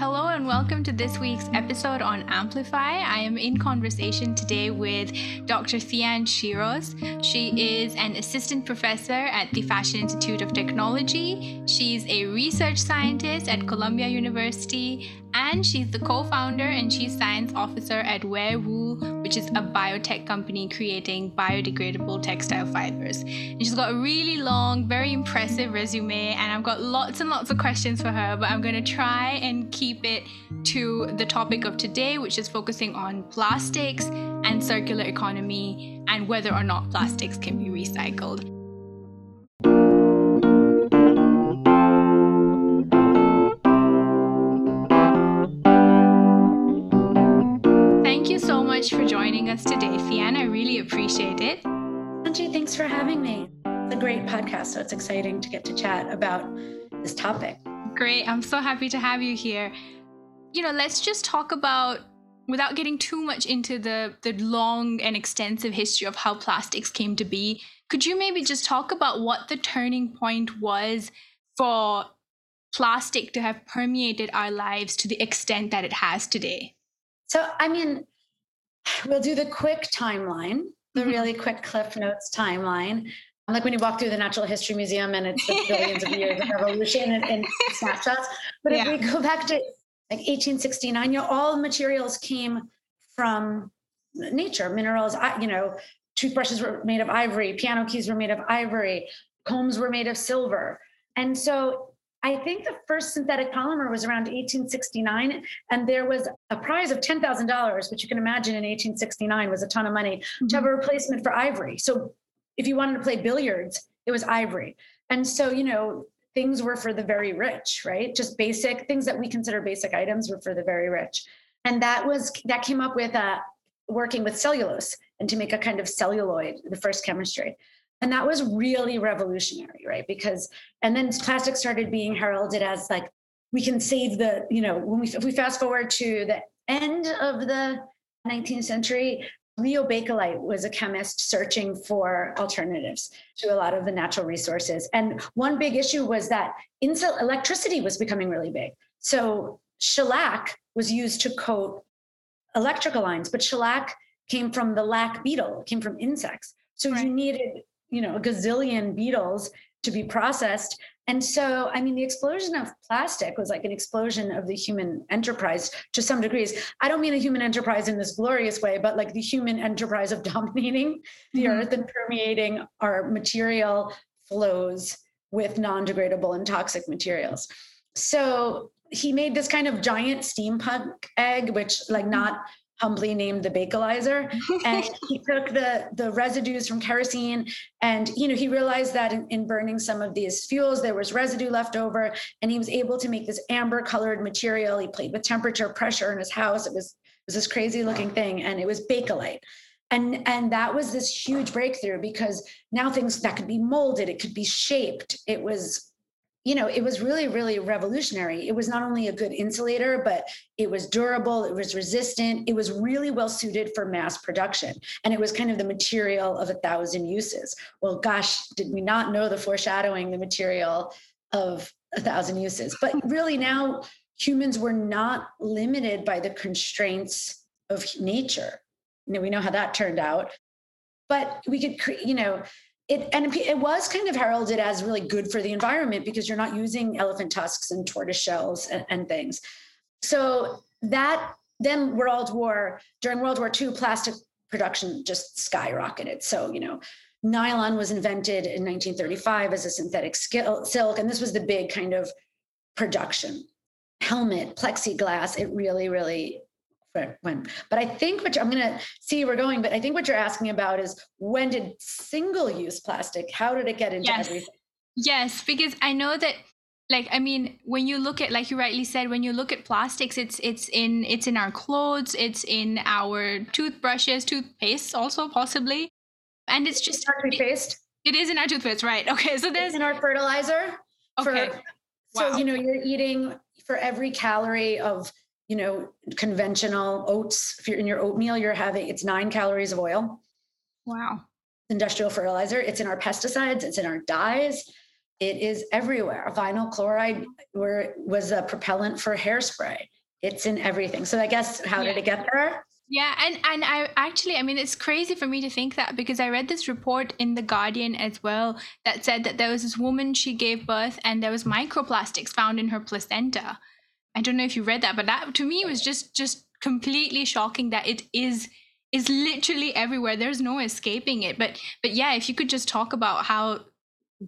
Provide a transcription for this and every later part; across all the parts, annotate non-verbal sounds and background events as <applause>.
Hello and welcome to this week's episode on Amplify. I am in conversation today with Dr. Theanne Schiros. She is an assistant professor at the Fashion Institute of Technology. She's a research scientist at Columbia University and she's the co-founder and chief science officer at Wearwoo, which is a biotech company creating biodegradable textile fibers. And she's got a really long, very impressive resume, and I've got lots and lots of questions for her, but I'm going to try and keep it to the topic of today, which is focusing on plastics and circular economy and whether or not plastics can be recycled. Much for joining us today, Theanne. I really appreciate it. Angie, thanks for having me. It's a great podcast, so it's exciting to get to chat about this topic. Great. I'm so happy to have you here. You know, let's just talk about without getting too much into the the long and extensive history of how plastics came to be. Could you maybe just talk about what the turning point was for plastic to have permeated our lives to the extent that it has today? So, I mean, We'll do the quick timeline, the mm-hmm. really quick Cliff Notes timeline. Like when you walk through the Natural History Museum and it's the <laughs> billions of years of evolution and, and snapshots. But yeah. if we go back to like 1869, you know, all materials came from nature, minerals, you know, toothbrushes were made of ivory, piano keys were made of ivory, combs were made of silver. And so I think the first synthetic polymer was around 1869, and there was a prize of $10,000, which you can imagine in 1869 was a ton of money mm-hmm. to have a replacement for ivory. So if you wanted to play billiards, it was ivory. And so, you know, things were for the very rich, right? Just basic things that we consider basic items were for the very rich. And that was, that came up with uh, working with cellulose and to make a kind of celluloid, the first chemistry and that was really revolutionary right? Because and then plastic started being heralded as like we can save the you know when we if we fast forward to the end of the 19th century leo Baekeland was a chemist searching for alternatives to a lot of the natural resources. And one big issue was that insel- electricity was becoming really big. So shellac was used to coat electrical lines but shellac came from the lac beetle came from insects. So right. you needed you know a gazillion beetles to be processed and so i mean the explosion of plastic was like an explosion of the human enterprise to some degrees i don't mean a human enterprise in this glorious way but like the human enterprise of <laughs> dominating the mm-hmm. earth and permeating our material flows with non-degradable and toxic materials so he made this kind of giant steampunk egg which like mm-hmm. not humbly named the Bakelizer. and <laughs> he took the, the residues from kerosene and, you know, he realized that in, in, burning some of these fuels, there was residue left over and he was able to make this amber colored material. He played with temperature, pressure in his house. It was, it was this crazy looking thing and it was Bakelite. And, and that was this huge breakthrough because now things that could be molded, it could be shaped. It was you know, it was really, really revolutionary. It was not only a good insulator, but it was durable, it was resistant, it was really well suited for mass production. And it was kind of the material of a thousand uses. Well, gosh, did we not know the foreshadowing, the material of a thousand uses? But <laughs> really now humans were not limited by the constraints of nature. You know, we know how that turned out. But we could, create, you know, it and it was kind of heralded as really good for the environment because you're not using elephant tusks and tortoise shells and, and things. So that then World War during World War II, plastic production just skyrocketed. So you know, nylon was invented in 1935 as a synthetic silk, and this was the big kind of production. Helmet, plexiglass, it really, really when. But i think what i'm going to see we're going but i think what you're asking about is when did single use plastic how did it get into yes. everything? Yes because i know that like i mean when you look at like you rightly said when you look at plastics it's it's in it's in our clothes it's in our toothbrushes toothpaste also possibly. And it's just our toothpaste? It, it is in our toothpaste right. Okay so there's it's in our fertilizer? Okay for, wow. so you know you're eating for every calorie of you know, conventional oats. If you're in your oatmeal, you're having it's nine calories of oil. Wow. Industrial fertilizer. It's in our pesticides. It's in our dyes. it is everywhere. Vinyl chloride were, was a propellant for hairspray. It's in everything. So I guess how yeah. did it get there? Yeah, and and I actually, I mean, it's crazy for me to think that because I read this report in the Guardian as well that said that there was this woman she gave birth and there was microplastics found in her placenta. I don't know if you read that, but that to me was just just completely shocking that it is is literally everywhere. There's no escaping it. But but yeah, if you could just talk about how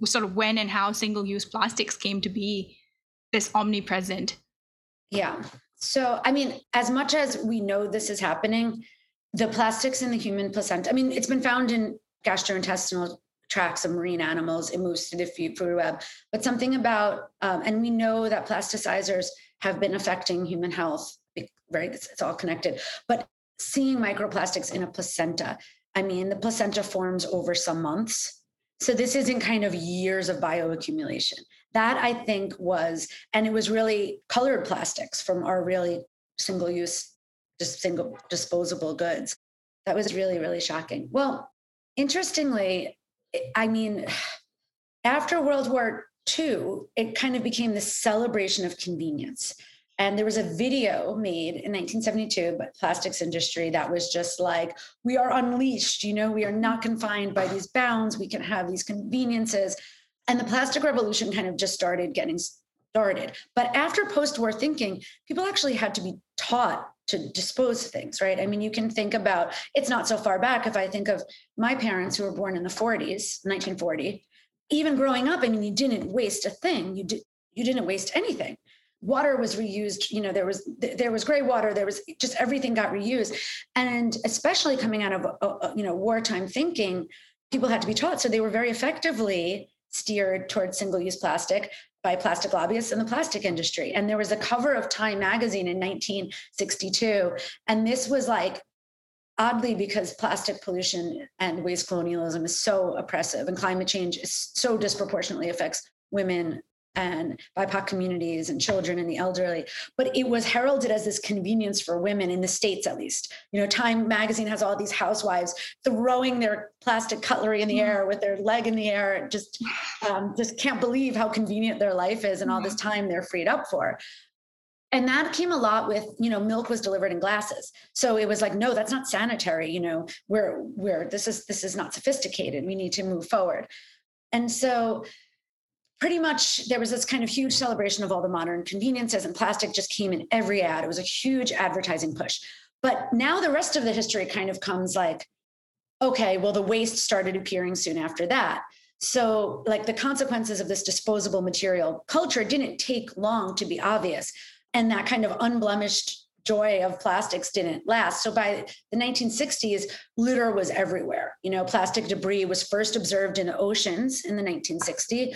sort of when and how single-use plastics came to be this omnipresent. Yeah. So, I mean, as much as we know this is happening, the plastics in the human placenta, I mean, it's been found in gastrointestinal tracts of marine animals, it moves through the food web, but something about, um, and we know that plasticizers have been affecting human health, right? It's, it's all connected. But seeing microplastics in a placenta, I mean, the placenta forms over some months. So this isn't kind of years of bioaccumulation. That I think was, and it was really colored plastics from our really single use, just single disposable goods. That was really, really shocking. Well, interestingly, I mean, <sighs> after World War II, it kind of became the celebration of convenience. And there was a video made in 1972 by plastics industry that was just like, we are unleashed, you know, we are not confined by these bounds, we can have these conveniences. And the plastic revolution kind of just started getting started. But after post war thinking, people actually had to be taught to dispose things, right? I mean, you can think about it's not so far back. If I think of my parents who were born in the 40s, 1940, even growing up, I mean, you didn't waste a thing. You did you didn't waste anything. Water was reused. You know, there was there was gray water. There was just everything got reused, and especially coming out of uh, uh, you know wartime thinking, people had to be taught. So they were very effectively steered towards single use plastic by plastic lobbyists in the plastic industry. And there was a cover of Time magazine in 1962. And this was like, oddly, because plastic pollution and waste colonialism is so oppressive and climate change is so disproportionately affects women and BIPOC communities and children and the elderly. But it was heralded as this convenience for women in the States, at least. You know, Time magazine has all these housewives throwing their plastic cutlery in the air with their leg in the air, just, um, just can't believe how convenient their life is and all this mm-hmm. time they're freed up for. And that came a lot with, you know, milk was delivered in glasses. So it was like, no, that's not sanitary. You know, we're, we're, this is, this is not sophisticated. We need to move forward. And so pretty much there was this kind of huge celebration of all the modern conveniences and plastic just came in every ad it was a huge advertising push but now the rest of the history kind of comes like okay well the waste started appearing soon after that so like the consequences of this disposable material culture didn't take long to be obvious and that kind of unblemished joy of plastics didn't last. So by the 1960s, litter was everywhere. You know, plastic debris was first observed in the oceans in the 1960s.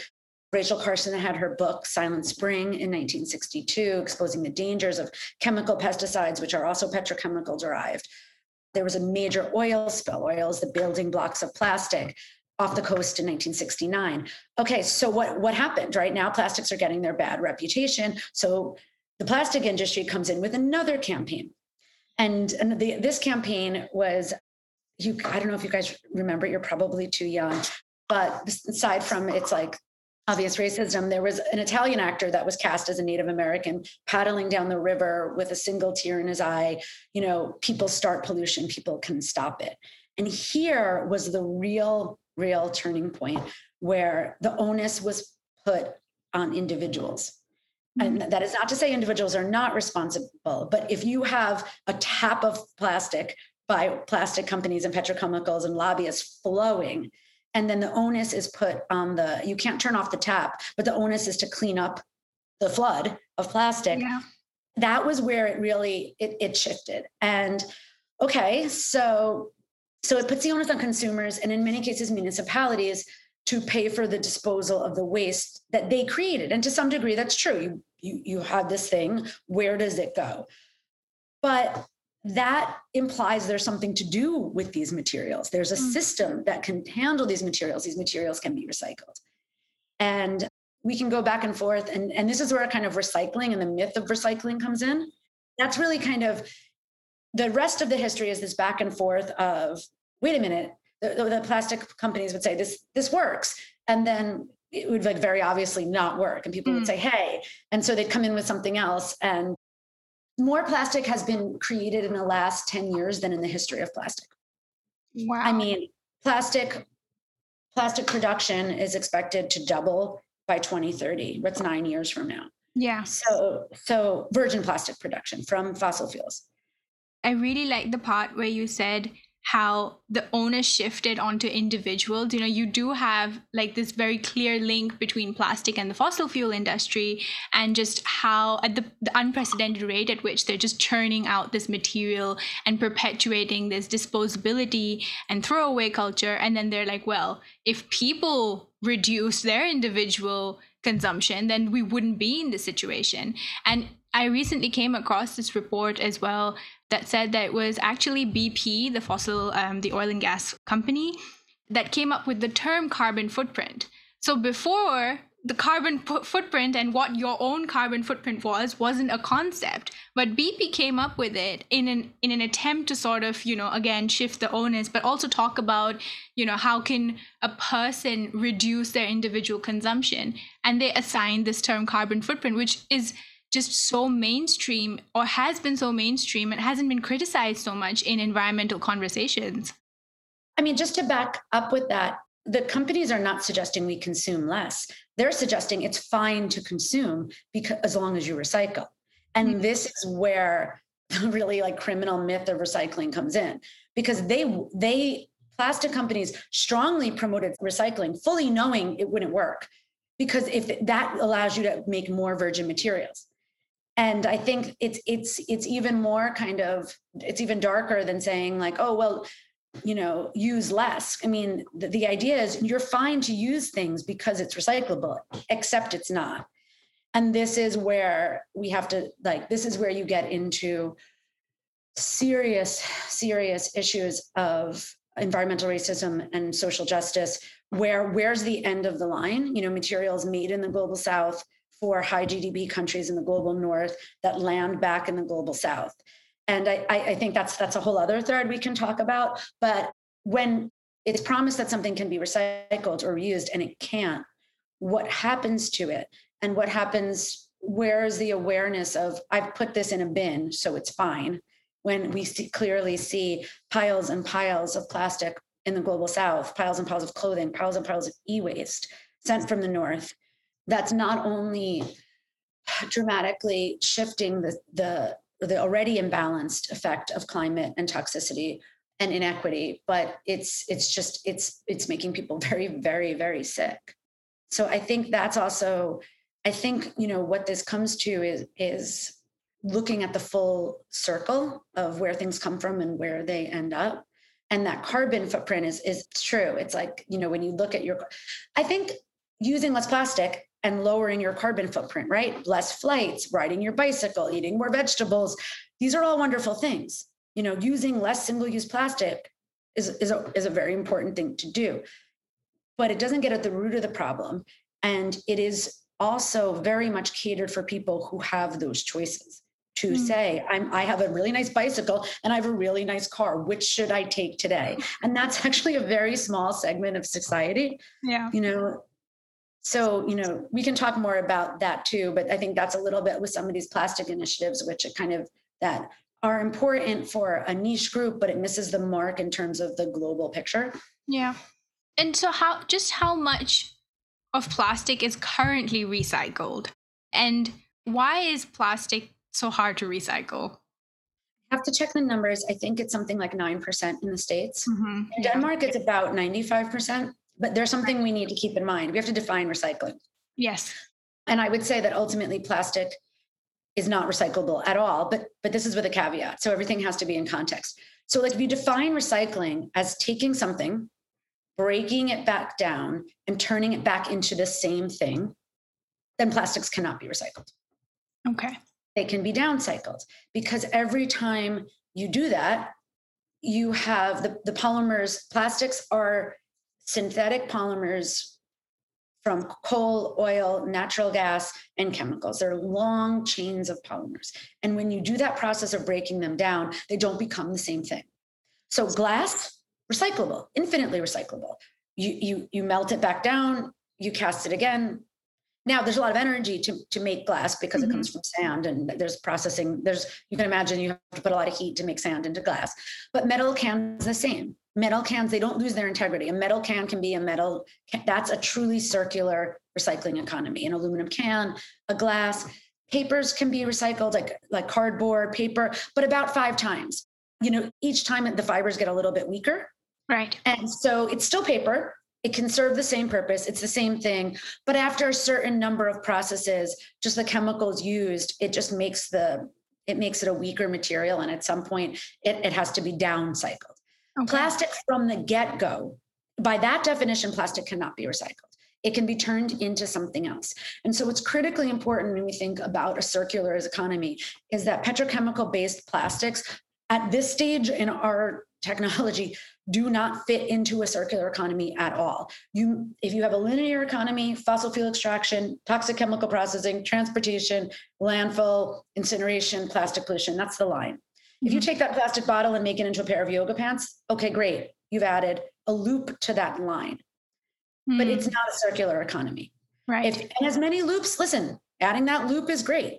Rachel Carson had her book Silent Spring in 1962, exposing the dangers of chemical pesticides, which are also petrochemical derived. There was a major oil spill. Oil is the building blocks of plastic off the coast in 1969. Okay, so what, what happened? Right now, plastics are getting their bad reputation. So the plastic industry comes in with another campaign. And, and the, this campaign was, you, I don't know if you guys remember, you're probably too young, but aside from it's like obvious racism, there was an Italian actor that was cast as a Native American paddling down the river with a single tear in his eye. You know, people start pollution, people can stop it. And here was the real, real turning point where the onus was put on individuals. And that is not to say individuals are not responsible, but if you have a tap of plastic by plastic companies and petrochemicals and lobbyists flowing, and then the onus is put on the you can't turn off the tap but the onus is to clean up the flood of plastic yeah. that was where it really it, it shifted. And okay so so it puts the onus on consumers and in many cases municipalities to pay for the disposal of the waste that they created. And to some degree that's true. You you, you have this thing where does it go but that implies there's something to do with these materials. There's a mm. system that can handle these materials. These materials can be recycled. And we can go back and forth. And, and this is where kind of recycling and the myth of recycling comes in. That's really kind of the rest of the history is this back and forth of wait a minute, the, the plastic companies would say this this works. And then it would like very obviously not work and people mm. would say hey and so they'd come in with something else and more plastic has been created in the last 10 years than in the history of plastic. Wow. i mean plastic plastic production is expected to double by 2030 that's 9 years from now. Yeah. So so virgin plastic production from fossil fuels. I really like the part where you said how the onus shifted onto individuals. You know, you do have like this very clear link between plastic and the fossil fuel industry, and just how at the, the unprecedented rate at which they're just churning out this material and perpetuating this disposability and throwaway culture. And then they're like, well, if people reduce their individual consumption, then we wouldn't be in this situation. And I recently came across this report as well that said that it was actually BP, the fossil, um, the oil and gas company, that came up with the term carbon footprint. So before the carbon p- footprint and what your own carbon footprint was wasn't a concept but bp came up with it in an in an attempt to sort of you know again shift the onus but also talk about you know how can a person reduce their individual consumption and they assigned this term carbon footprint which is just so mainstream or has been so mainstream and hasn't been criticized so much in environmental conversations. I mean, just to back up with that, the companies are not suggesting we consume less. They're suggesting it's fine to consume because as long as you recycle. And mm-hmm. this is where <laughs> the really like criminal myth of recycling comes in because they they plastic companies strongly promoted recycling fully knowing it wouldn't work because if that allows you to make more virgin materials and i think it's it's it's even more kind of it's even darker than saying like oh well you know use less i mean the, the idea is you're fine to use things because it's recyclable except it's not. And this is where we have to like this is where you get into serious serious issues of environmental racism and social justice where where's the end of the line? You know materials made in the global south for high GDP countries in the global north that land back in the global south. And I, I think that's that's a whole other thread we can talk about. But when it's promised that something can be recycled or reused and it can't, what happens to it? And what happens? Where's the awareness of I've put this in a bin, so it's fine? When we see, clearly see piles and piles of plastic in the global south, piles and piles of clothing, piles and piles of e-waste sent from the north that's not only dramatically shifting the, the, the already imbalanced effect of climate and toxicity and inequity, but it's it's just it's it's making people <laughs> very, very, very sick. So I think that's also, I think, you know, what this comes to is is looking at the full circle of where things come from and where they end up and that carbon footprint is is true it's like you know when you look at your i think using less plastic and lowering your carbon footprint, right? Less flights, riding your bicycle, eating more vegetables. These are all wonderful things. You know, using less single-use plastic is, is, a, is a very important thing to do. But it doesn't get at the root of the problem. And it is also very much catered for people who have those choices to mm. say I'm, i have a really nice bicycle and i have a really nice car which should i take today and that's <laughs> actually a very small segment of society yeah you know so you know we can talk more about that too but i think that's a little bit with some of these plastic initiatives which are kind of that are important for a niche group but it misses the mark in terms of the global picture yeah and so how just how much of plastic is currently recycled and why is plastic so hard to recycle I have to check the numbers. I think it's something like 9% in the States. Mm-hmm. In Denmark, it's about 95% but there's something we need to keep in mind. We have to define recycling. Yes. And I would say that ultimately plastic is not recyclable at all, but but this is with a caveat. So everything has to be in context. So like if you define recycling as taking something, breaking it back down and turning it back into the same thing, then plastics cannot be recycled. Okay. They can be downcycled because every time you do that, you have the, the polymers, plastics are synthetic polymers from coal, oil, natural gas, and chemicals. They're long chains of polymers. And when you do that process of breaking them down, they don't become the same thing. So glass, recyclable, infinitely recyclable. You, you, you melt it back down, you cast it again. Now there's a lot of energy to, to make glass because mm-hmm. it comes from sand and there's processing. There's you can imagine you have to put a lot of heat to make sand into glass. But metal cans the same. Metal cans, they don't lose their integrity. A metal can can be a metal, that's a truly circular recycling economy. An aluminum can, a glass, papers can be recycled like like cardboard, paper, but about five times. You know, each time the fibers get a little bit weaker. Right. And so it's still paper, it can serve the same purpose it's the same thing but after a certain number of processes just the chemicals used it just makes the it makes it a weaker material and at some point it, it has to be downcycled okay. plastic from the get-go by that definition plastic cannot be recycled it can be turned into something else and so what's critically important when we think about a circular economy is that petrochemical based plastics at this stage in our technology do not fit into a circular economy at all. You, if you have a linear economy, fossil fuel extraction, toxic chemical processing, transportation, landfill, incineration, plastic pollution, that's the line. If you mm-hmm. take that plastic bottle and make it into a pair of yoga pants, okay, great. You've added a loop to that line. Mm-hmm. But it's not a circular economy. Right. If it has many loops, listen, adding that loop is great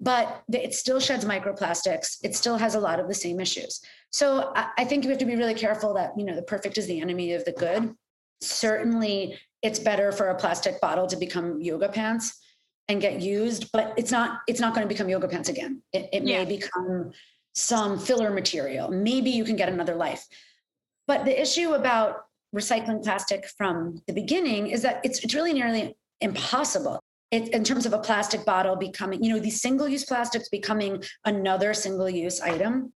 but it still sheds microplastics. It still has a lot of the same issues. So I think we have to be really careful that, you know, the perfect is the enemy of the good. Certainly, it's better for a plastic bottle to become yoga pants and get used, but it's not it's not going to become yoga pants again. It, it yeah. may become some filler material. Maybe you can get another life. But the issue about recycling plastic from the beginning is that it's it's really nearly impossible it, in terms of a plastic bottle becoming, you know, these single use plastics becoming another single use item.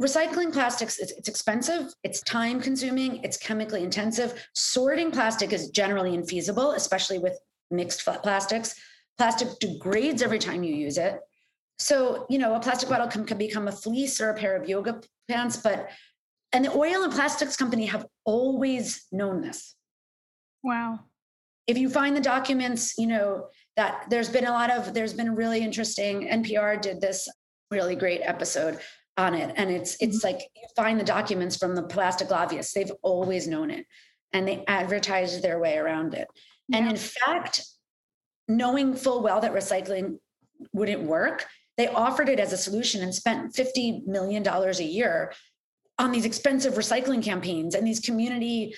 Recycling plastics, it's, it's expensive, it's time consuming, it's chemically intensive. Sorting plastic is generally infeasible, especially with mixed plastics. Plastic degrades every time you use it. So, you know, a plastic bottle can, can become a fleece or a pair of yoga pants, but, and the oil and plastics company have always known this. Wow if you find the documents, you know, that there's been a lot of, there's been really interesting, NPR did this really great episode on it. And it's, it's mm-hmm. like you find the documents from the plastic lobbyists. They've always known it and they advertised their way around it. Yeah. And in fact, knowing full well that recycling wouldn't work, they offered it as a solution and spent $50 million a year on these expensive recycling campaigns and these community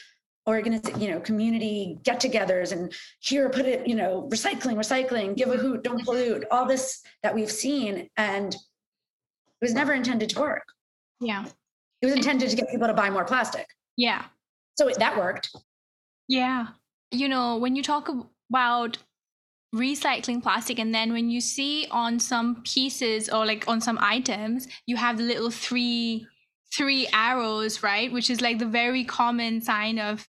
organization, you know, community get-togethers and here put it, you know, recycling, recycling, give a hoot, don't mm-hmm. pollute, all this that we've seen. And it was never intended to work. Yeah. It was intended to get people to buy more plastic. Yeah. So it, that worked. Yeah. You know, when you talk about recycling plastic and then when you see on some pieces or like on some items you have the little three three arrows right? Which is like the very common sign of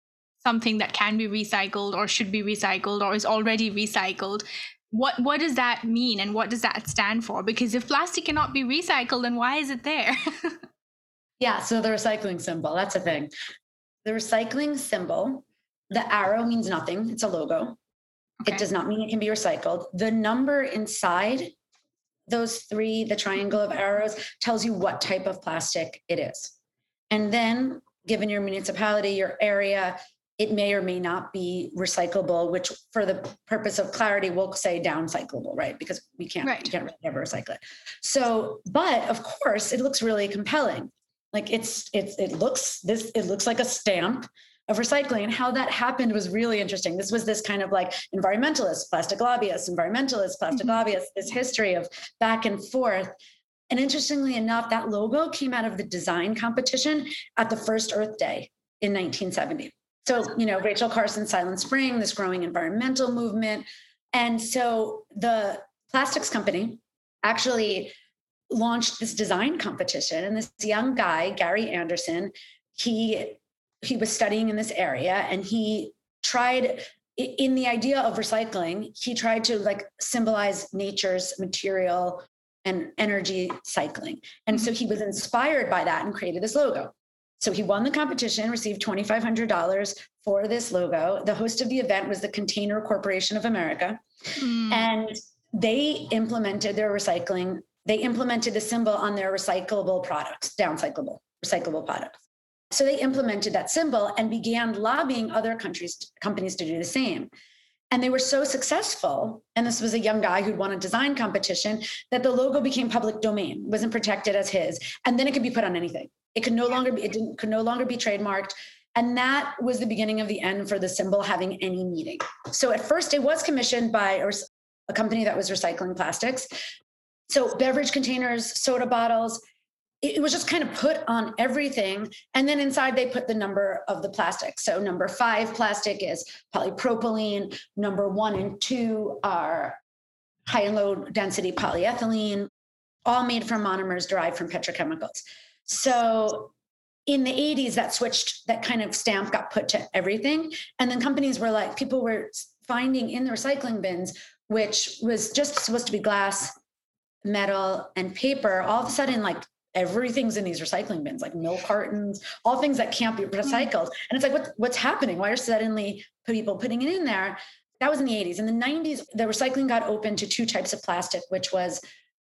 something that can be recycled or should be recycled or is already recycled. What what does that mean and what does that stand for? Because if plastic cannot be recycled then why is it there? <laughs> Yeah so the recycling symbol that's a thing. The recycling symbol the arrow means nothing it's a logo okay. it does not mean it can be recycled the number inside those three the triangle of arrows tells you what type of plastic it is and then given your municipality your area it may or may not be recyclable, which for the purpose of clarity, we'll say downcyclable, right? Because we can't, right. we can't really never recycle it. So, but of course, it looks really compelling. Like it's, it's, it looks this, it looks like a stamp of recycling and how that happened was really interesting. This was this kind of like environmentalist, plastic lobbyist, environmentalist, plastic mm-hmm. lobbyist, this history of back and forth. And interestingly enough, that logo came out of the design competition at the first Earth Day in 1970. So, you know, Rachel Carson, Silent Spring, this growing environmental movement. And so the plastics company actually launched this design competition. And this young guy, Gary Anderson, he he was studying in this area and he tried in the idea of recycling, he tried to like symbolize nature's material and energy cycling. And so he was inspired by that and created this logo. So he won the competition, received $2,500 for this logo. The host of the event was the Container Corporation of America. Mm. And they implemented their recycling, they implemented the symbol on their recyclable products, downcyclable, recyclable products. So they implemented that symbol and began lobbying other countries, companies to do the same. And they were so successful, and this was a young guy who'd won a design competition, that the logo became public domain, wasn't protected as his, and then it could be put on anything. It could no longer be, it didn't, could no longer be trademarked. And that was the beginning of the end for the symbol having any meaning. So at first, it was commissioned by a company that was recycling plastics. So beverage containers, soda bottles, it was just kind of put on everything. And then inside they put the number of the plastic. So number five plastic is polypropylene. Number one and two are high and low density polyethylene, all made from monomers derived from petrochemicals. So in the 80s, that switched, that kind of stamp got put to everything. And then companies were like, people were finding in the recycling bins, which was just supposed to be glass, metal, and paper, all of a sudden, like everything's in these recycling bins, like milk cartons, all things that can't be hmm. recycled. And it's like, what, what's happening? Why are suddenly people putting it in there? That was in the 80s. In the 90s, the recycling got open to two types of plastic, which was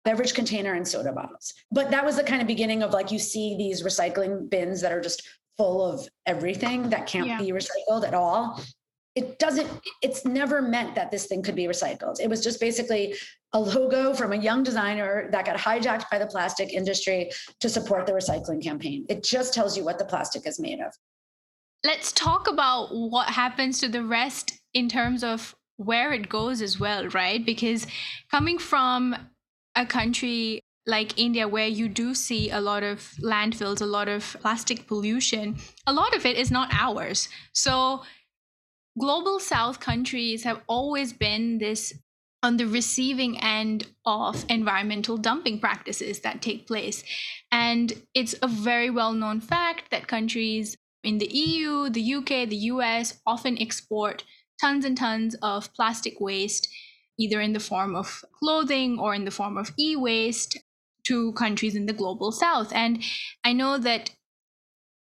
beverage container and soda bottles. But that was the kind of beginning of like you see these recycling bins that are just full of everything that can't yeah. be recycled at all it doesn't it's never meant that this thing could be recycled it was just basically a logo from a young designer that got hijacked by the plastic industry to support the recycling campaign. It just tells you what the plastic is made of. Let's talk about what happens to the rest in terms of where it goes as well right? Because coming from a country like India, where you do see a lot of landfills, a lot of plastic pollution, a lot of it is not ours. So global south countries have always been this on the receiving end of environmental dumping practices that take place. And it's a very well known fact that countries in the EU, the UK, the US often export tons and tons of plastic waste, either in the form of clothing or in the form of e waste, to countries in the global south. And I know that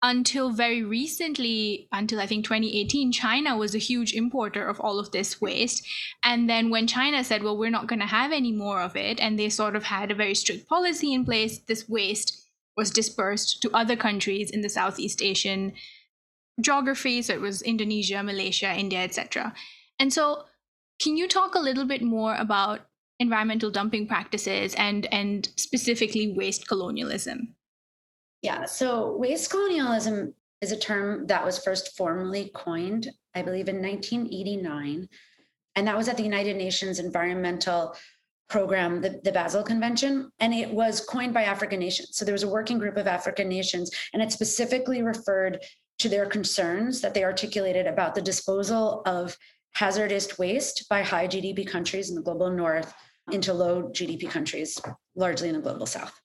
until very recently, until I think 2018, China was a huge importer of all of this waste. And then when China said, well, we're not going to have any more of it, and they sort of had a very strict policy in place, this waste was dispersed to other countries in the Southeast Asian geography. So it was Indonesia, Malaysia, India, etc. And so, can you talk a little bit more about environmental dumping practices and and specifically waste colonialism? Yeah, so waste colonialism is a term that was first formally coined, I believe, in 1989. And that was at the United Nations Environmental Program, the, the Basel Convention. And it was coined by African nations. So there was a working group of African nations, and it specifically referred to their concerns that they articulated about the disposal of hazardous waste by high GDP countries in the global north into low GDP countries, largely in the global south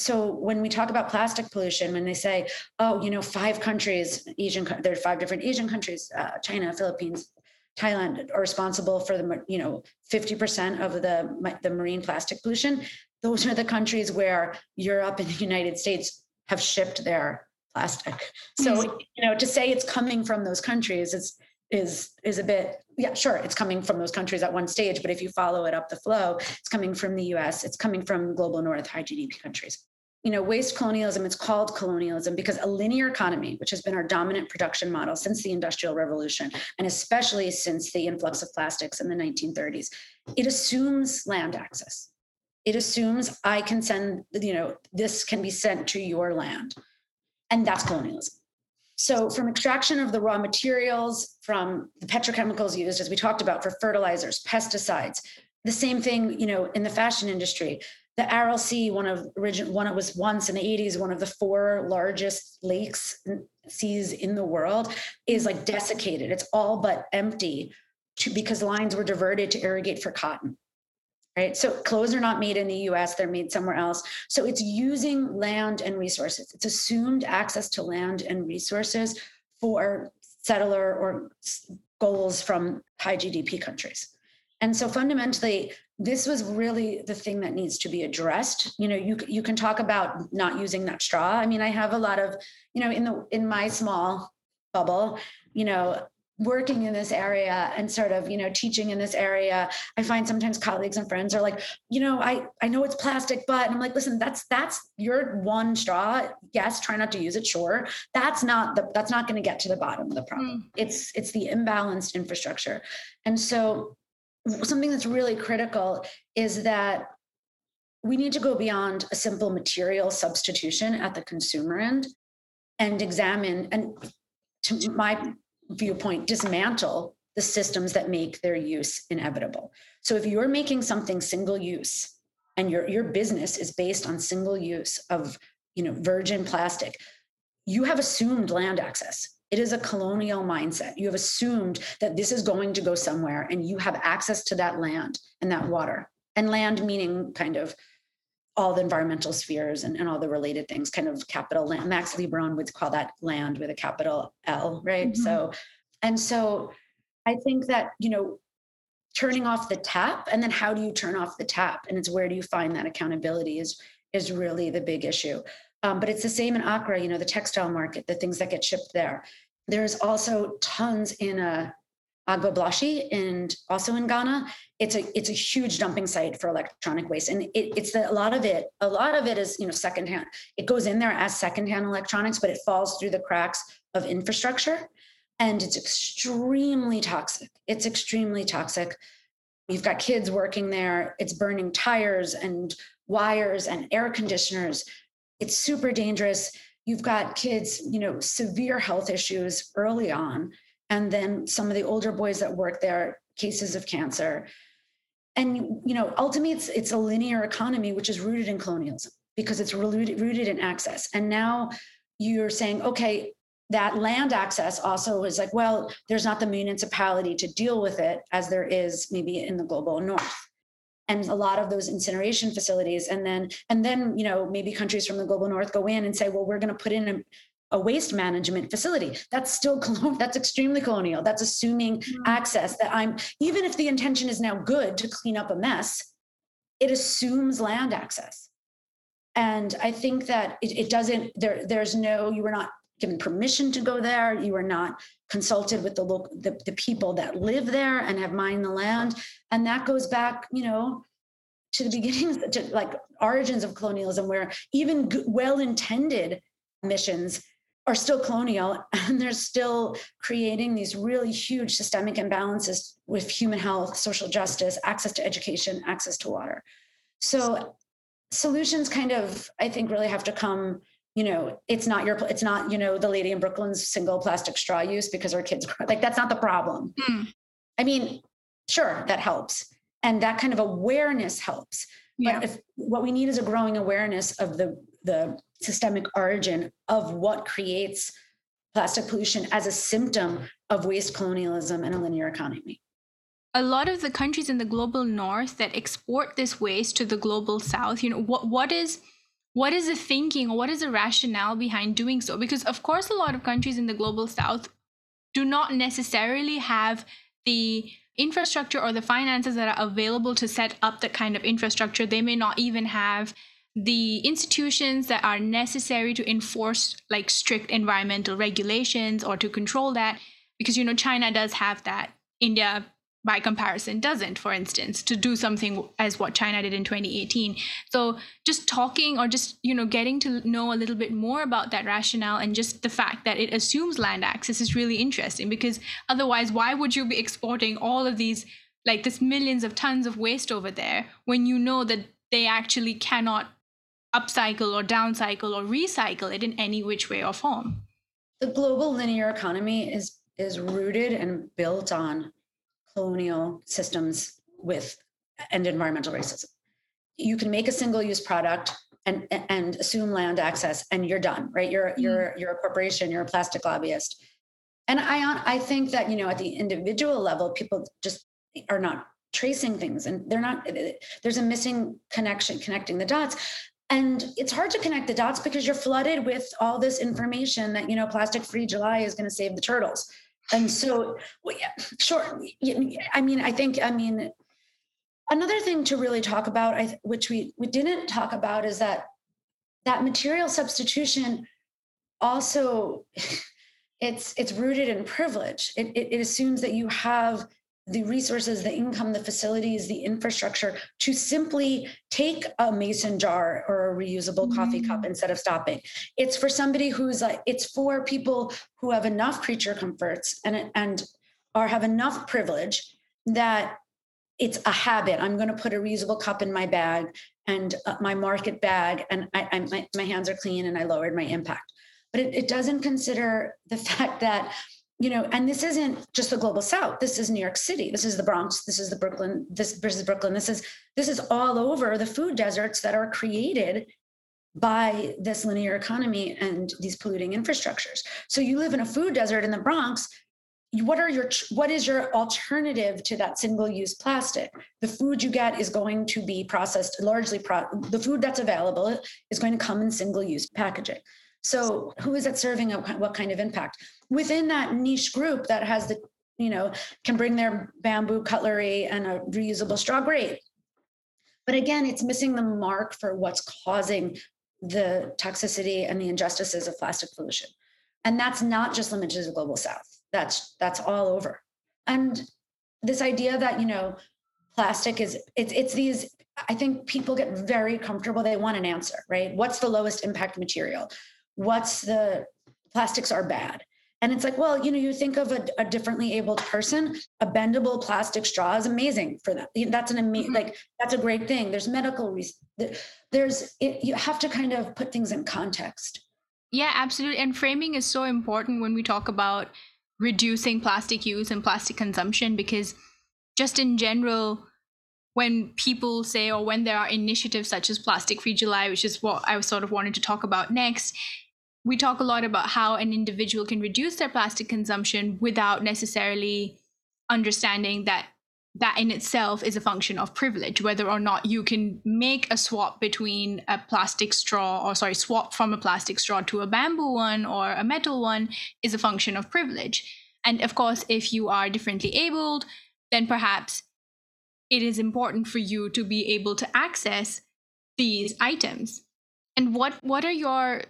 so when we talk about plastic pollution when they say oh you know five countries asian there are five different asian countries uh, china philippines thailand are responsible for the you know 50% of the the marine plastic pollution. Those are the countries where europe and the united states have shipped their plastic. So you know to say it's coming from those countries is is is a bit yeah sure it's coming from those countries at one stage but if you follow it up the flow it's coming from the us it's coming from global north high gdp countries you know, waste colonialism, it's called colonialism because a linear economy, which has been our dominant production model since the Industrial Revolution, and especially since the influx of plastics in the 1930s, it assumes land access. It assumes I can send, you know, this can be sent to your land. And that's colonialism. So, from extraction of the raw materials, from the petrochemicals used, as we talked about, for fertilizers, pesticides, the same thing, you know, in the fashion industry the Aral Sea, one of origin, one it was once in the 80s, one of the four largest lakes seas in the world, is like desiccated. It's all but empty to, because lines were diverted to irrigate for cotton. Right. So clothes are not made in the US, they're made somewhere else. So it's using land and resources. It's assumed access to land and resources for settler or goals from high GDP countries. And so fundamentally, this was really the thing that needs to be addressed. You know, you you can talk about not using that straw. I mean, I have a lot of, you know, in the in my small bubble, you know, working in this area and sort of you know teaching in this area i find sometimes colleagues and friends are like you know i i know it's plastic but and i'm like listen that's that's your one straw. Yes try not to use it sure. That's not the that's not going to get to the bottom of the problem. Mm. it's it's the imbalanced infrastructure. And so something that's really critical is that we need to go beyond a simple material substitution at the consumer end and examine and to my viewpoint dismantle the systems that make their use inevitable. So if you're making something single use and your your business is based on single use of you know virgin plastic you have assumed land access. It is a colonial mindset. You have assumed that this is going to go somewhere and you have access to that land and that water. And land meaning kind of all the environmental spheres and, and all the related things, kind of capital land. Max Liboiron would call that land with a capital L, right? Mm-hmm. So, and so I think that, you know, turning off the tap and then how do you turn off the tap? And it's where do you find that accountability is is really the big issue. Um, but it's the same in Accra, you know, the textile market, the things that get shipped there. There's also tons in a Agbogbloshie and also in Ghana. It's a it's a huge dumping site for electronic waste, and it, it's the, a lot of it. A lot of it is you know secondhand. It goes in there as secondhand electronics, but it falls through the cracks of infrastructure, and it's extremely toxic. It's extremely toxic. You've got kids working there. It's burning tires and wires and air conditioners. It's super dangerous. You've got kids, you know, severe health issues early on and then some of the older boys that work there cases of cancer. And you know ultimately it's it's a linear economy which is rooted in colonialism because it's rooted, in access. And now you're saying okay that land access also is like well there's not the municipality to deal with it as there is maybe in the global north. And a lot of those incineration facilities and then and then you know maybe countries from the global north go in and say well we're going to put in a, waste management facility. That's still <laughs> that's extremely colonial. That's assuming mm-hmm. access that I'm even if the intention is now good to clean up a mess, it assumes land access. And I think that it, it doesn't there there's no you were not given permission to go there. You were not consulted with the local the, the people that live there and have mined the land. And that goes back, you know, to the <laughs> beginnings, to like origins of colonialism, where even well-intended missions are still colonial <laughs> and they're still creating these really huge systemic imbalances with human health, social justice, access to education, access to water. So solutions kind of, I think, really have to come. You know, it's not your, it's not, you know, the lady in Brooklyn's single plastic straw use because her kids, <laughs> like, that's not the problem. Mm. I mean, sure, that helps. And that kind of awareness helps. But yeah. if what we need is a growing awareness of the the systemic origin of what creates plastic pollution as a symptom of waste colonialism and a linear economy. A lot of the countries in the global north that export this waste to the global south, you know, what what is what is the thinking what is the rationale behind doing so? Because of course a lot of countries in the global south do not necessarily have the infrastructure or the finances that are available to set up that kind of infrastructure. They may not even have the institutions that are necessary to enforce like strict environmental regulations or to control that because you know China does have that. India by comparison doesn't for instance to do something as what China did in 2018 so just talking or just you know getting to know a little bit more about that rationale and just the fact that it assumes land access is really interesting because otherwise why would you be exporting all of these like this millions of tons of waste over there when you know that they actually cannot upcycle or downcycle or recycle it in any which way or form. The global linear economy is is rooted and built on colonial systems with and environmental racism. You can make a single use product and and assume land access and you're done, right? You're mm-hmm. you're you're a corporation, you're a plastic lobbyist. And I I think that, you know, at the individual level people just are not tracing things and they're not there's a missing connection connecting the dots and it's hard to connect the dots because you're flooded with all this information that you know plastic free july is going to save the turtles and so well, yeah, sure i mean i think i mean another thing to really talk about which we we didn't talk about is that that material substitution also <laughs> it's it's rooted in privilege. It, it, it assumes that you have the resources, the income, the facilities, the infrastructure to simply take a mason jar or a reusable mm-hmm. coffee cup instead of stopping. It's for somebody who's like, it's for people who have enough creature comforts and and or have enough privilege that it's a habit. I'm going to put a reusable cup in my bag and uh, my market bag, and I, I my, my hands are clean and I lowered my impact. But it, it doesn't consider the <laughs> fact that you know, and this isn't just the global south. This is New York City. This is the Bronx. This is the Brooklyn. This, this is Brooklyn. This is this is all over the food deserts that are created by this linear economy and these polluting infrastructures. So you live in a food desert in the Bronx. What are your what is your alternative to that single-use plastic? The food you get is going to be processed largely. Pro, the food that's available is going to come in single-use packaging. So who is it serving? What kind of impact? within that niche group that has the you know can bring their bamboo cutlery and a reusable straw great. But again it's missing the mark for what's causing the toxicity and the injustices of plastic pollution. And that's not just limited to the global south. That's that's all over. And this idea that you know plastic is it's it's these i think people get very comfortable they want an answer right? What's the lowest impact material what's the plastics are bad and it's like, well, you know, you think of a, a differently abled person, a bendable plastic straw is amazing for that. That's an amazing, mm-hmm. like, that's a great thing. There's medical reasons. There's, it, you have to kind of put things in context. Yeah, absolutely. And framing is so important when we talk about reducing plastic use and plastic consumption because just in general, when people say or when there are initiatives such as Plastic Free July, which is what I sort of wanted to talk about next, we talk a lot about how an individual can reduce their plastic consumption without necessarily understanding that that in itself is a function of privilege whether or not you can make a swap between a plastic straw or sorry swap from a plastic straw to a bamboo one or a metal one is a function of privilege. And of course if you are differently abled then perhaps it is important for you to be able to access these items and what what are your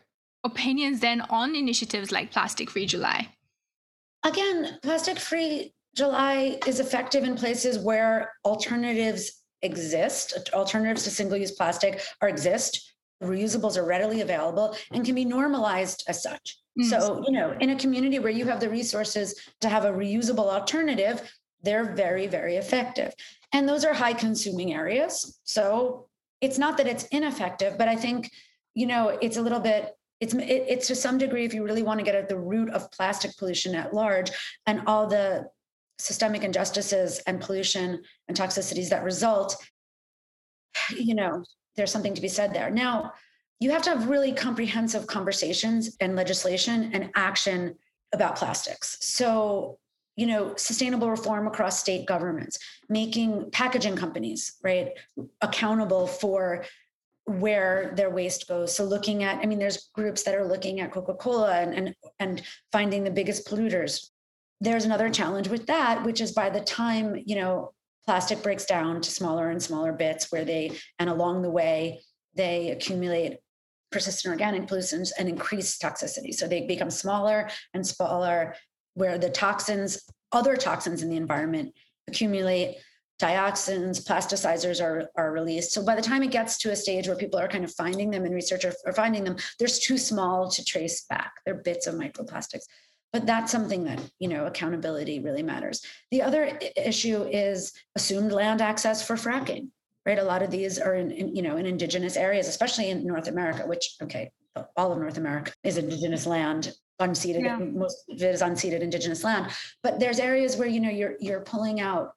opinions then on initiatives like Plastic Free July? Again, Plastic Free July is effective in places where alternatives exist, alternatives to single use plastic are exist. Reusables are readily available and can be normalized as such. Mm-hmm. So, you know, in a community where you have the resources to have a reusable alternative, they're very, very effective. And those are high consuming areas. So it's not that it's ineffective, but I think, you know, it's a little bit it's it, it's to some degree if you really want to get at the root of plastic pollution at large and all the systemic injustices and pollution and toxicities that result you know there's something to be said there now you have to have really comprehensive conversations and legislation and action about plastics so you know sustainable reform across state governments making packaging companies right accountable for where their waste goes. So looking at, I mean, there's groups that are looking at Coca-Cola and and, and finding the biggest polluters. There's another challenge with that, which is by the time, you know, plastic breaks down to smaller and smaller bits where they and along the way they accumulate persistent organic pollutants and increase toxicity. So they become smaller and smaller where the toxins, other toxins in the environment accumulate dioxins, plasticizers are, are released. So by the time it gets to a stage where people are kind of finding them and researchers are finding them, they're too small to trace back. They're bits of microplastics. But that's something that, you know, accountability really matters. The other issue is assumed land access for fracking, right? A lot of these are in, in you know, in indigenous areas, especially in North America, which, okay, all of North America is indigenous land unceded yeah. most of it is unceded indigenous land but there's areas where you know you're you're pulling out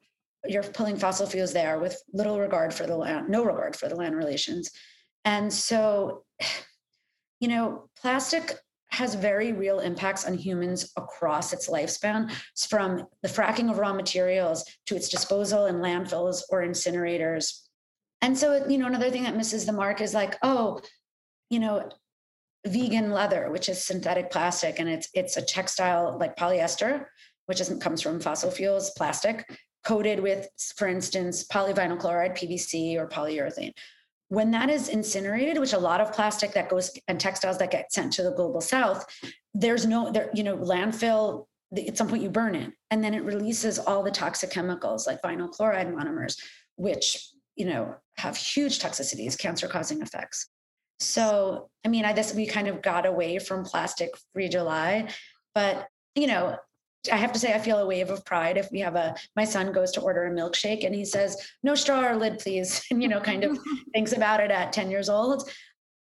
you're pulling fossil fuels there with little regard for the land, no regard for the land relations. And so, you know, plastic has very real impacts on humans across its lifespan, from the fracking of raw materials to its disposal in landfills or incinerators. And so, you know, another thing that misses the mark is like, oh, you know, vegan leather, which is synthetic plastic, and it's it's a textile like polyester, which isn't comes from fossil fuels, plastic, coated with, for instance, polyvinyl chloride, PVC, or polyurethane. when that is incinerated, which a lot of plastic that goes and textiles that get sent to the global south, there's no there, you know, landfill, at some point you burn it and then it releases all the toxic chemicals like vinyl chloride monomers, which, you know, have huge toxicities, cancer causing effects. So, I mean, I guess we kind of got away from plastic free July, but you know, I have to say, I feel a wave of pride if we have a, my son goes to order a milkshake and he says, no straw or lid, please. <laughs> And, you know, kind of <laughs> thinks about it at 10 years old.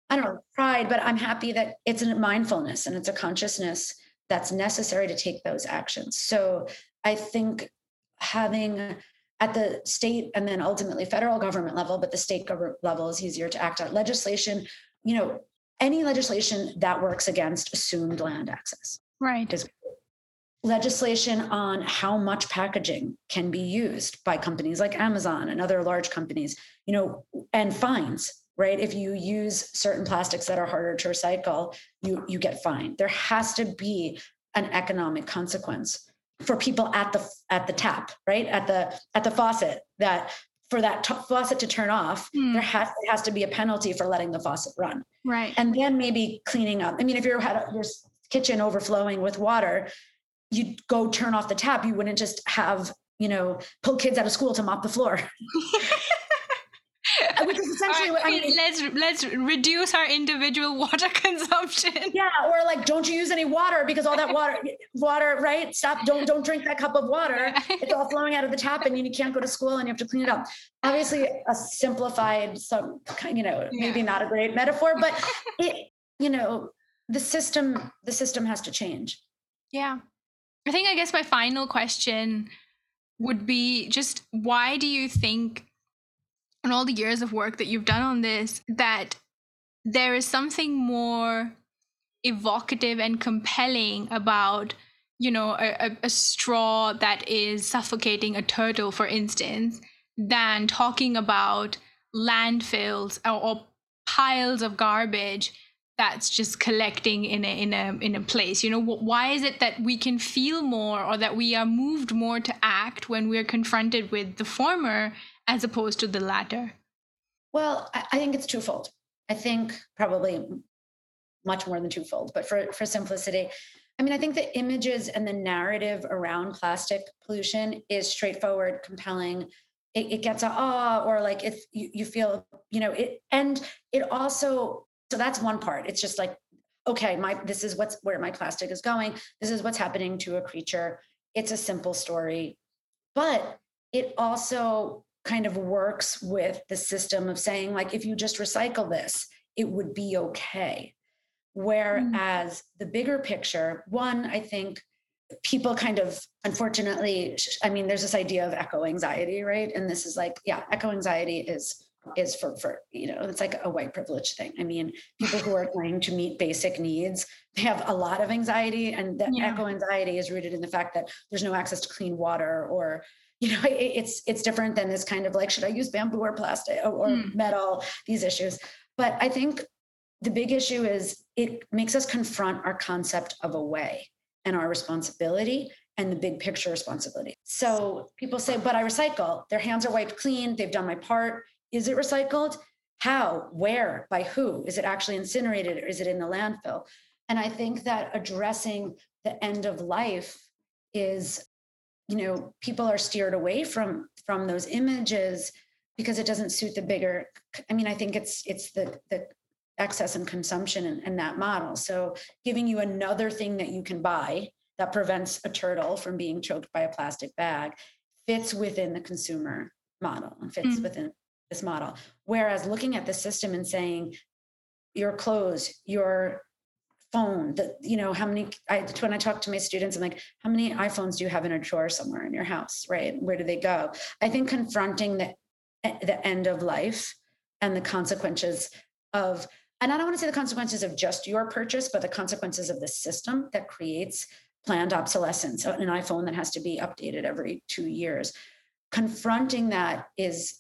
I don't know, pride, but I'm happy that it's a mindfulness and it's a consciousness that's necessary to take those actions. So I think having at the state and then ultimately federal government level, but the state government level is easier to act on legislation, you know, any legislation that works against assumed land access. Right. Is legislation on how much packaging can be used by companies like Amazon and other large companies, you know, and fines, right? If you use certain plastics that are harder to recycle, you you get fined. There has to be an economic consequence for people at the at the tap, right? At the at the faucet that for that t- faucet to turn off, mm. there has has to be a penalty for letting the faucet run. Right. And then maybe cleaning up. I mean, if you had your kitchen overflowing with water, you'd go turn off the tap. You wouldn't just have, you know, pull kids out of school to mop the floor. <laughs> Which is essentially right, what I mean. Let's let's reduce our individual water <laughs> consumption. Yeah, or like, don't you use any water because all that water, <laughs> water, right? Stop! Don't don't drink that cup of water. It's all flowing out of the tap, and you can't go to school, and you have to clean it up. Obviously, a simplified, some kind, you know, yeah. maybe not a great metaphor, but <laughs> it, you know, the system, the system has to change. Yeah. I think I guess my final question would be just why do you think in all the years of work that you've done on this that there is something more evocative and compelling about you know a, a, straw that is suffocating a turtle for instance than talking about landfills or, or piles of garbage that's just collecting in a in a in a place. You know why is it that we can feel more or that we are moved more to act when we're confronted with the former as opposed to the latter? Well i think it's twofold. I think probably much more than twofold but for for simplicity i mean i think the images and the narrative around plastic pollution is straightforward compelling. It, it gets a ah or like if you, you feel you know it and it also so that's one part. It's just like okay my this is what's where my plastic is going. This is what's happening to a creature. It's a simple story. But it also kind of works with the system of saying like if you just recycle this it would be okay whereas mm. the bigger picture one i think people kind of unfortunately i mean there's this idea of eco anxiety right and this is like yeah eco anxiety is is for for you know it's like a white privilege thing i mean people who are <laughs> trying to meet basic needs they have a lot of anxiety and that yeah. eco anxiety is rooted in the fact that there's no access to clean water or you know it, it's it's different than this kind of like should i use bamboo or plastic or, or mm. metal these issues but i think the big issue is it makes us confront our concept of a way and our responsibility and the big picture responsibility. So people say, but I recycle. Their hands are wiped clean. They've done my part. Is it recycled? How? Where? By who? Is it actually incinerated or is it in the landfill? And I think that addressing the end of life is, you know, people are steered away from from those images because it doesn't suit the bigger. I mean, I think it's it's the the excess and consumption and, and that model. So giving you another thing that you can buy that prevents a turtle from being choked by a plastic bag fits within the consumer model and fits mm-hmm. within this model. Whereas looking at the system and saying, your clothes, your phone, that you know, how many I when I talk to my students, I'm like, how many iPhones do you have in a drawer somewhere in your house? Right? Where do they go? I think confronting the eh, the end of life and the consequences of and I don't want to say the consequences of just your purchase, but the consequences of the system that creates planned obsolescence, an iPhone that has to be updated every two years. Confronting that is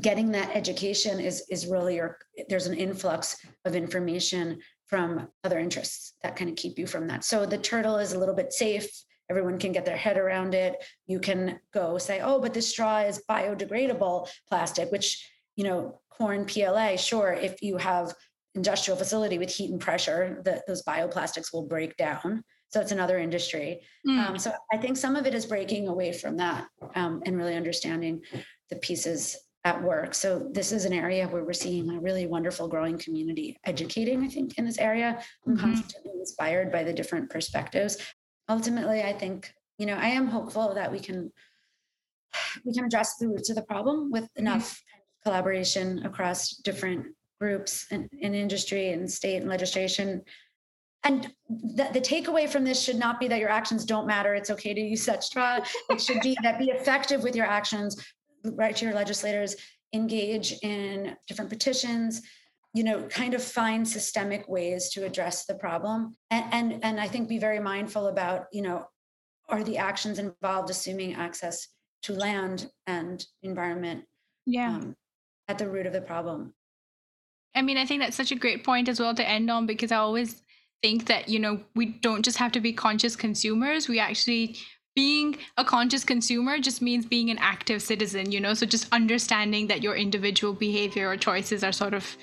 getting that education is is really your there's an influx of information from other interests that kind of keep you from that so the turtle is a little bit safe everyone can get their head around it you can go say oh but this straw is biodegradable plastic which you know, corn PLA, sure, if you have industrial facility with heat and pressure, that those bioplastics will break down. So it's another industry. Mm. Um, so I think some of it is breaking away from that um, and really understanding the pieces at work. So this is an area where we're seeing a really wonderful growing community educating, I think, in this area. I'm mm-hmm. constantly inspired by the different perspectives. Ultimately, I think, you know, I am hopeful that we can we can address the roots of the problem with mm-hmm. enough mm-hmm. collaboration across different groups and in industry and state and legislation. And the, the, takeaway from this should not be that your actions don't matter. It's okay to use such straw. It should be that be effective with your actions, write to your legislators, engage in different petitions, you know, kind of find systemic ways to address the problem. And, and, and I think be very mindful about, you know, are the actions involved assuming access to land and environment yeah. Um, at the root of the problem? I mean, I think that's such a great point as well to end on because I always think that, you know, we don't just have to be conscious consumers. We actually being a conscious consumer just means being an active citizen, you know? So just understanding that your individual behavior or choices are sort of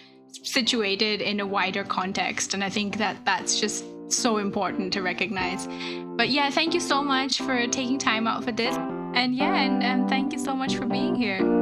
situated in a wider context. And I think that that's just so important to recognize. But yeah, thank you so much for taking time out for this. And yeah, and, and thank you so much for being here.